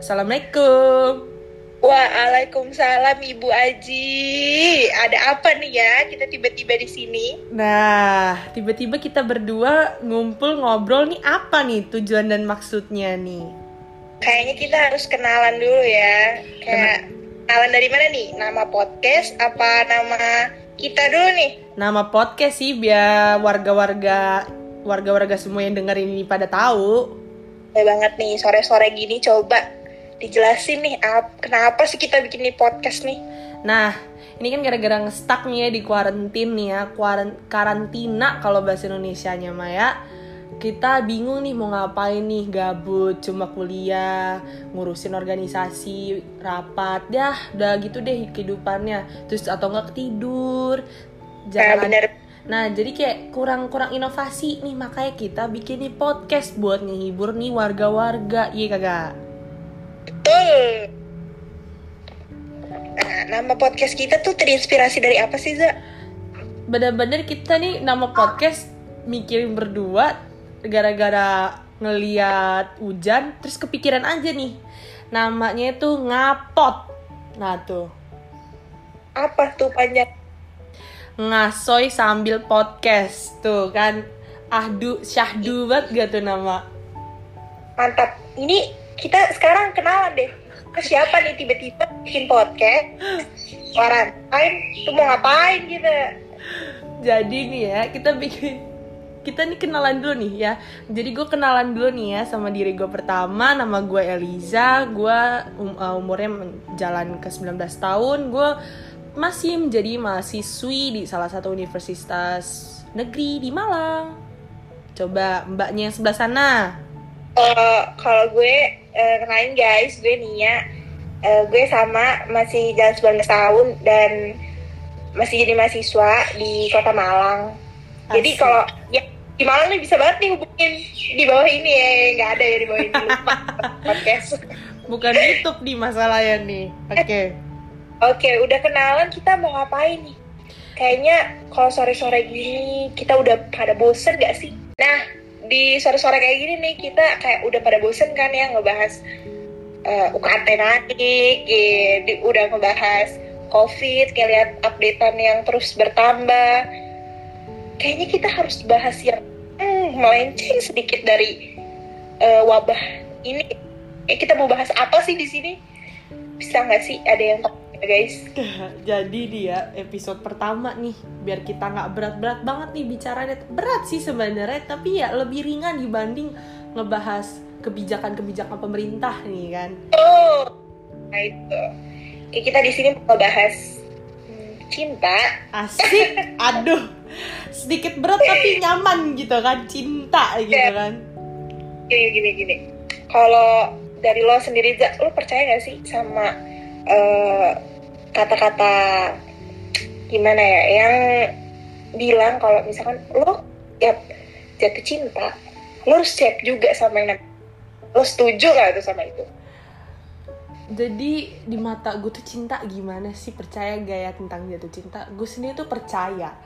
Assalamualaikum. Waalaikumsalam Ibu Aji. Ada apa nih ya kita tiba-tiba di sini? Nah, tiba-tiba kita berdua ngumpul ngobrol nih apa nih tujuan dan maksudnya nih? Kayaknya kita harus kenalan dulu ya. Kayak kenalan dari mana nih? Nama podcast apa nama kita dulu nih? Nama podcast sih biar warga-warga warga-warga semua yang dengerin ini pada tahu. Ya banget nih sore-sore gini coba dijelasin nih ap, kenapa sih kita bikin nih podcast nih? Nah, ini kan gara-gara ngestak nih ya di kuarantin nih ya, kuaran karantina kalau bahasa Indonesia-nya Maya. Kita bingung nih mau ngapain nih, gabut, cuma kuliah, ngurusin organisasi, rapat, dah, udah gitu deh kehidupannya. Terus atau nggak tidur, Nah, jangan bener. Nah, jadi kayak kurang-kurang inovasi nih, makanya kita bikin nih podcast buat ngehibur nih warga-warga, iya kagak? Betul. Nah, nama podcast kita tuh terinspirasi dari apa sih, Za? Bener-bener kita nih nama podcast mikirin berdua gara-gara ngeliat hujan, terus kepikiran aja nih. Namanya itu ngapot. Nah tuh, Apa tuh panjang? ngasoy sambil podcast. Tuh kan, ahdu, syahdu banget gak tuh nama? Mantap. Ini kita sekarang kenalan deh. Ke siapa nih tiba-tiba bikin podcast? Quarantine, tuh mau ngapain gitu? Jadi nih ya, kita bikin kita nih kenalan dulu nih ya. Jadi gue kenalan dulu nih ya sama diri gue pertama. Nama gue Eliza. Gue um- uh, umurnya jalan ke 19 tahun. Gue masih menjadi mahasiswi di salah satu universitas negeri di Malang. Coba mbaknya yang sebelah sana. Eh, kalau gue eh, kenalin guys, gue Nia. Eh, gue sama masih jalan 19 tahun dan masih jadi mahasiswa di kota Malang. Jadi Asik. kalau ya di Malang nih bisa banget nih hubungin di bawah ini ya, nggak ada ya di bawah ini lupa podcast. Bukan YouTube nih masalahnya nih. Oke. Oke, udah kenalan kita mau ngapain nih? Kayaknya kalau sore-sore gini kita udah pada bosen gak sih? Nah, di sore-sore kayak gini nih kita kayak udah pada bosen kan ya ngebahas eh, UKT naik, di- udah ngebahas COVID, kayak lihat updatean yang terus bertambah. Kayaknya kita harus bahas yang hmm, melenceng sedikit dari eh, wabah ini. Eh, kita mau bahas apa sih di sini? Bisa nggak sih ada yang ya, guys? Jadi dia episode pertama nih biar kita nggak berat-berat banget nih bicaranya berat sih sebenarnya tapi ya lebih ringan dibanding ngebahas kebijakan-kebijakan pemerintah nih kan. Oh, nah itu. Kayak kita di sini mau bahas cinta. Asik, aduh sedikit berat tapi nyaman gitu kan cinta gitu Iya. kan. Gini, gini, gini. Kalau dari lo sendiri, lo percaya gak sih sama eh, kata-kata gimana ya, yang bilang kalau misalkan lo ya jatuh cinta, lo harus siap juga sama yang. Lo setuju gak tuh sama itu? Jadi di mata gue tuh cinta gimana sih percaya gaya tentang jatuh cinta? Gue sendiri tuh percaya.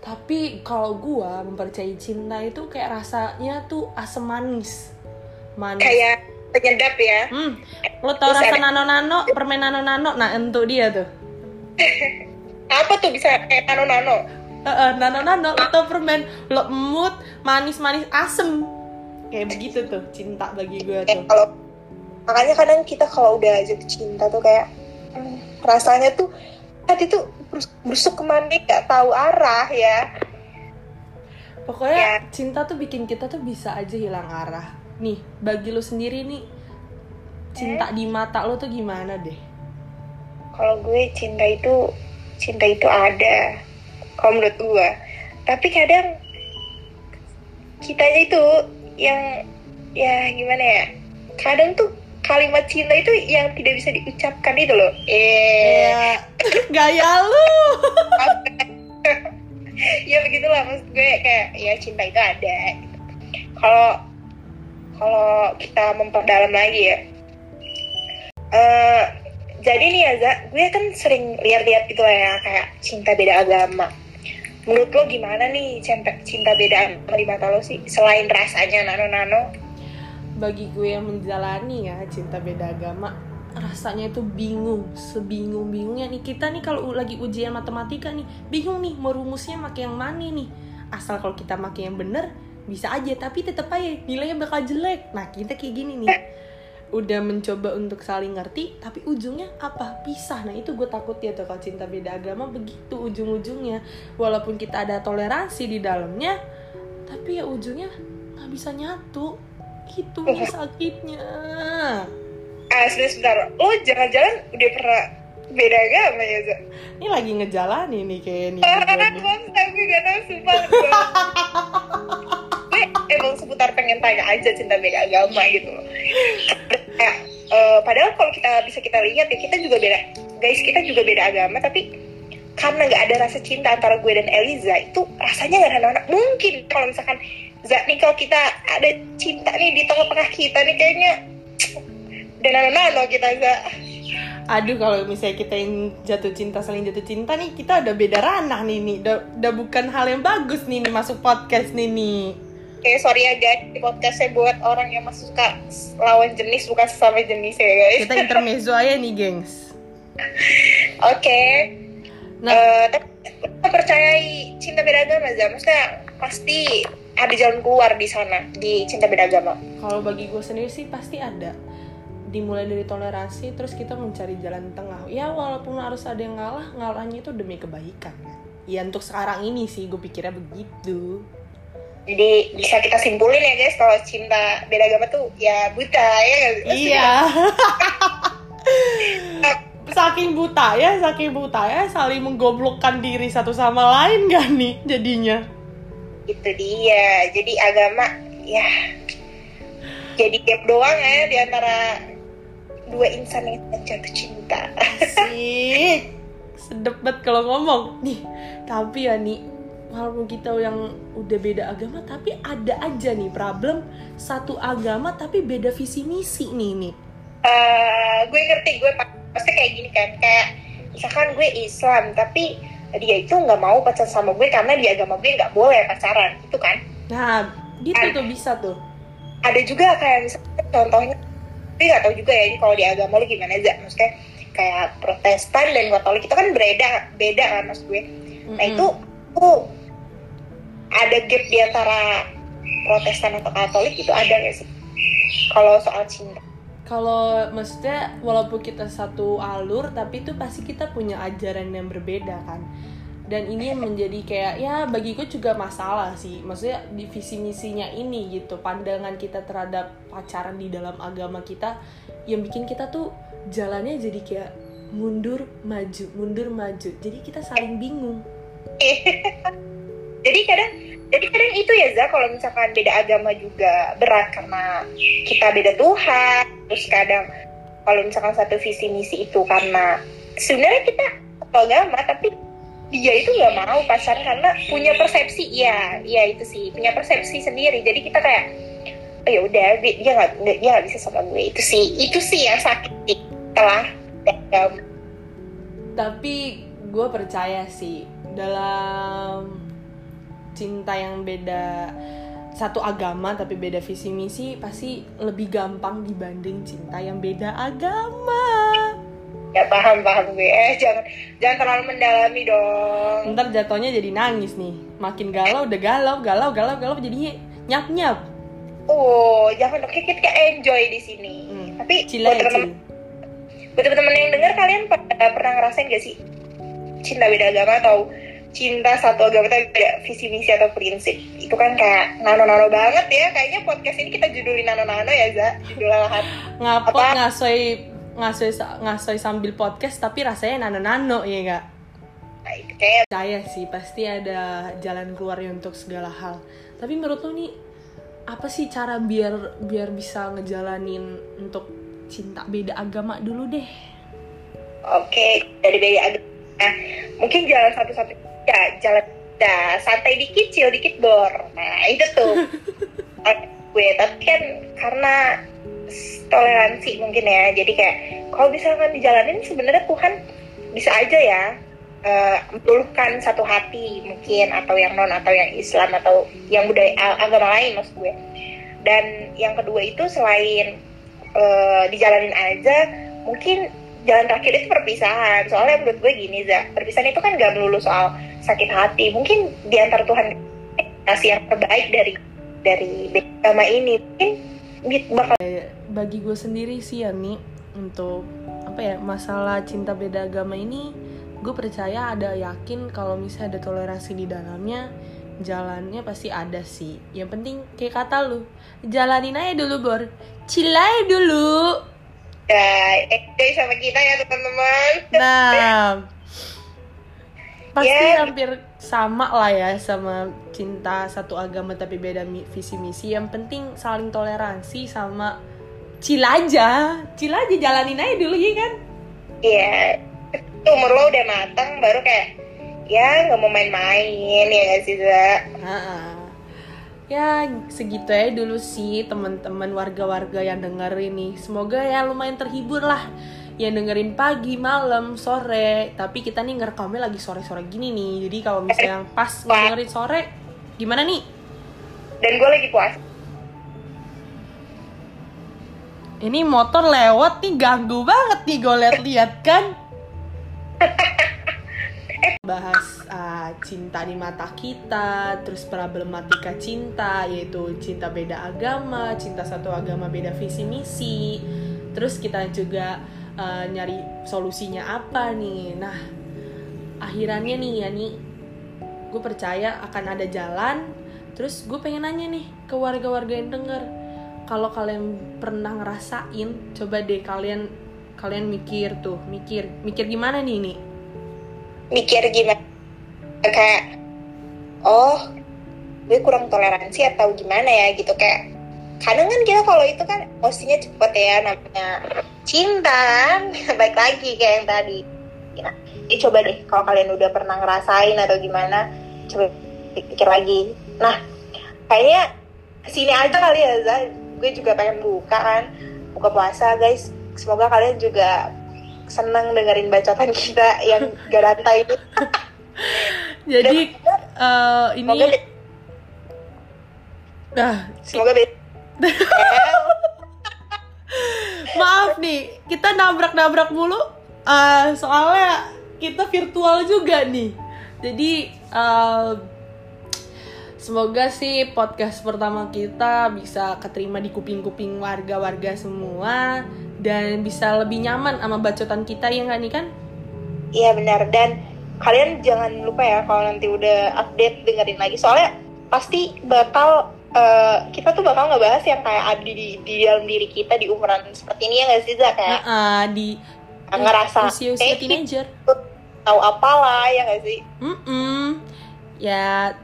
Tapi kalau gue mempercayai cinta itu kayak rasanya tuh asam manis. Manis. Kayak penyedap ya. Hmm, lo tau Terus rasa ada- nano-nano, permen nano-nano? Nah, untuk dia tuh. Apa tuh bisa kayak nano-nano? Eh, eh, nano-nano, lo tau permen, lo emut, manis-manis, asem. Kayak begitu tuh, cinta bagi gue Eh, tuh. kalau makanya kadang kita kalau udah jatuh cinta tuh kayak hmm, rasanya tuh hati tuh brusuk ke mana nggak tahu arah ya Pokoknya Ya. cinta tuh bikin kita tuh bisa aja hilang arah. Nih, bagi lo sendiri nih, cinta di mata lo tuh gimana deh? kalau gue cinta itu cinta itu ada kalau menurut gue tapi kadang kitanya itu yang ya gimana ya kadang tuh kalimat cinta itu yang tidak bisa diucapkan itu loh. Eh. Ya, gaya lu. ya begitulah maksud gue kayak ya cinta itu ada. Kalau kalau kita memperdalam lagi ya eh jadi nih ya gue kan sering lihat-lihat gitu lah ya kayak cinta beda agama. Menurut lo gimana nih cinta cinta beda agama di mata lo sih selain rasanya nano-nano? Bagi gue yang menjalani ya cinta beda agama rasanya itu bingung sebingung bingungnya nih. Kita nih kalau lagi ujian matematika nih bingung nih mau rumusnya pakai yang mana nih. Asal kalau kita pakai yang bener bisa aja tapi tetap aja nilainya bakal jelek. Nah kita kayak gini nih udah mencoba untuk saling ngerti tapi ujungnya apa? Pisah. Nah itu gue takut ya tuh kalau cinta beda agama begitu ujung-ujungnya. Walaupun kita ada toleransi di dalamnya tapi ya ujungnya nggak bisa nyatu. Itu sakitnya. Asli sebentar, lo jangan-jangan udah pernah beda agama ya, Za? ini lagi ngejalanin nih kayak nih. Bang, tapi gak tau sumpah emang seputar pengen tanya aja cinta beda agama gitu loh. Kayak, eh, padahal kalau kita bisa kita lihat ya, kita juga beda Guys, kita juga beda agama, tapi karena nggak ada rasa cinta antara gue dan Eliza itu rasanya nggak ada anak mungkin kalau misalkan Za nih kalau kita ada cinta nih di tengah-tengah kita nih kayaknya dan nano kita Za aduh kalau misalnya kita yang jatuh cinta saling jatuh cinta nih kita udah beda ranah nih nih. Udah, udah bukan hal yang bagus nih nih masuk podcast nih nih Oke, sorry ya guys, di podcastnya buat orang yang masih suka lawan jenis bukan sesama jenis ya guys. kita intermezzo aja nih gengs. Oke, nah. Eh, tapi kita percayai cinta beda agama Za. Maksudnya pasti ada jalan keluar di sana di cinta beda agama. kalau bagi gue sendiri sih pasti ada. Dimulai dari toleransi terus kita mencari jalan tengah. Ya walaupun harus ada yang ngalah ngalahnya itu demi kebaikan. Kan ya untuk sekarang ini sih gue pikirnya begitu Jadi bisa kita simpulin ya guys kalau cinta beda agama tuh ya buta ya sih? iya saking buta ya saking buta ya saling menggoblokkan diri satu sama lain gak nih jadinya Itu dia. Jadi agama ya jadi gap doang ya di antara dua insan yang jatuh cinta. Asik sedep banget kalau ngomong nih tapi ya nih walaupun kita yang udah beda agama tapi ada aja nih problem satu agama tapi beda visi misi nih nih Eh, gue ngerti gue pasti kayak gini kan kayak misalkan gue Islam tapi dia itu nggak mau pacaran sama gue karena di agama gue nggak boleh pacaran itu kan? Nah gitu tuh bisa tuh. ada juga kayak misalnya contohnya gue nggak tahu juga ya ini kalau di agama lu gimana aja maksudnya kayak Protestan dan Katolik itu kan beda beda kan mas gue. Nah Mm-mm. itu tuh ada gap di antara Protestan atau Katolik itu ada nggak sih? Kalau soal cinta kalau maksudnya walaupun kita satu alur tapi itu pasti kita punya ajaran yang berbeda kan? Dan ini yang menjadi kayak ya bagiku juga masalah sih. Maksudnya di visi misinya ini gitu. Pandangan kita terhadap pacaran di dalam agama kita yang bikin kita tuh jalannya jadi kayak mundur maju mundur maju. Jadi kita saling bingung jadi kadang jadi kadang itu ya Za kalau misalkan beda agama juga berat karena kita beda Tuhan. Terus kadang kalau misalkan satu visi misi itu karena sebenarnya kita agama tapi dia itu nggak mau pacaran karena punya persepsi. Ya ya itu sih punya persepsi sendiri. Jadi kita kayak oh ya udah dia nggak dia nggak bisa sama gue. Itu sih itu sih yang sakit agama. Tapi gue percaya sih dalam cinta yang beda satu agama tapi beda visi misi pasti lebih gampang dibanding cinta yang beda agama. Ya paham paham gue. Eh jangan jangan terlalu mendalami dong. Ntar jatuhnya jadi nangis nih. Makin galau udah galau galau galau galau jadinya nyap nyap Oh, jangan dong. Kita kayak enjoy di sini. Hmm. Tapi cila buat teman-teman cil buat teman-teman yang dengar kalian pernah ngerasain gak sih cinta beda agama atau cinta satu agama tapi beda visi misi atau prinsip? Itu kan kayak nano-nano banget ya. Kayaknya podcast ini kita judulin nano-nano ya, Za. Judul alahan. ngapot Apa? ngasoy ngasoy ngasoy sambil podcast tapi rasanya nano nano ya gak kayak saya sih pasti ada jalan keluarnya untuk segala hal tapi menurut lo nih apa sih cara biar biar bisa ngejalanin untuk cinta beda agama dulu deh oke dari beda agama. Nah, mungkin jalan satu-satu ya jalan ya, santai dikit, chill dikit, bor. Nah, itu tuh. gue tapi kan karena toleransi mungkin ya jadi kayak kalau misalkan dijalanin sebenarnya Tuhan bisa aja ya meluluhkan satu hati mungkin atau yang non atau yang Islam atau yang budaya agama lain maksud gue dan yang kedua itu selain eh, dijalanin aja mungkin jalan terakhir itu perpisahan. Soalnya menurut gue gini za perpisahan itu kan gak melulu soal sakit hati. Mungkin di antara Tuhan kasih yang terbaik dari dari agama ini mungkin bakal bagi gue sendiri sih ya nih untuk apa ya masalah cinta beda agama ini gue percaya ada yakin kalau misalnya ada toleransi di dalamnya jalannya pasti ada sih. Yang penting kayak kata lu jalanin aja dulu bor cilai dulu ya enjoy sama kita ya teman-teman nah pasti Ya. hampir sama lah ya sama cinta satu agama tapi beda visi misi yang penting saling toleransi sama cil aja cil aja jalanin aja dulu ya kan Iya, umur lo udah matang baru kayak ya nggak mau main-main ya nggak sih Za? Ha-ha. Ya segitu ya dulu sih teman-teman warga-warga yang denger ini. Semoga ya lumayan terhibur lah. Yang dengerin pagi, malam, sore. Tapi kita nih ngerekamnya lagi sore-sore gini nih. Jadi kalau misalnya pas dengerin sore, gimana nih? Dan gue lagi puasa. Ini motor lewat nih ganggu banget nih gue liat-liat kan. Bahas ah, cinta di mata kita, terus problematika cinta yaitu cinta beda agama, cinta satu agama beda visi misi. Terus kita juga ah, nyari solusinya apa nih. Nah, akhirannya nih ya nih gue percaya akan ada jalan. Terus gue pengen nanya nih ke warga-warga yang denger kalau kalian pernah ngerasain coba deh kalian kalian mikir tuh mikir mikir gimana nih nih Mikir gimana? Kayak, oh, gue kurang toleransi atau gimana ya gitu kayak. Kadang kan kita kalau itu kan emosinya cepet ya namanya cinta. Baik lagi kayak yang tadi. Nah, ya coba deh kalau kalian udah pernah ngerasain atau gimana, coba pikir lagi. Nah, kayaknya sini aja kali ya Zah. Gue juga pengen buka kan, buka puasa guys. Semoga kalian juga seneng dengerin bacotan kita yang gak rantai ini. jadi eh, ini Semoga be- ah, semoga be- maaf nih kita nabrak-nabrak mulu. Eh, soalnya kita virtual juga nih. Jadi eh, semoga sih podcast pertama kita bisa keterima di kuping-kuping warga-warga semua dan bisa lebih nyaman sama bacotan kita ya nggak nih kan? Iya benar. Dan kalian jangan lupa ya kalau nanti udah update dengerin lagi. Soalnya pasti bakal eh, kita tuh bakal ngebahas yang kayak ada di, di dalam diri kita di umuran seperti ini ya nggak sih Za kayak Nah, di ngerasa usia-usia eh, teenager. tahu apalah ya nggak sih? Mm-mm. Ya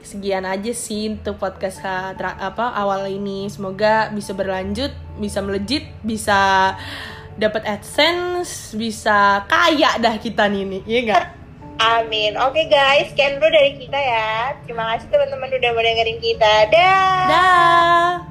sekian aja sih untuk podcast apa awal ini. Semoga bisa berlanjut, bisa melejit, bisa dapat AdSense, bisa kaya dah kita nih nih, iya nggak? Amin. Oke guys. Sekian dulu dari kita ya. Terima kasih teman-teman udah mau dengerin kita. Dah. Dah.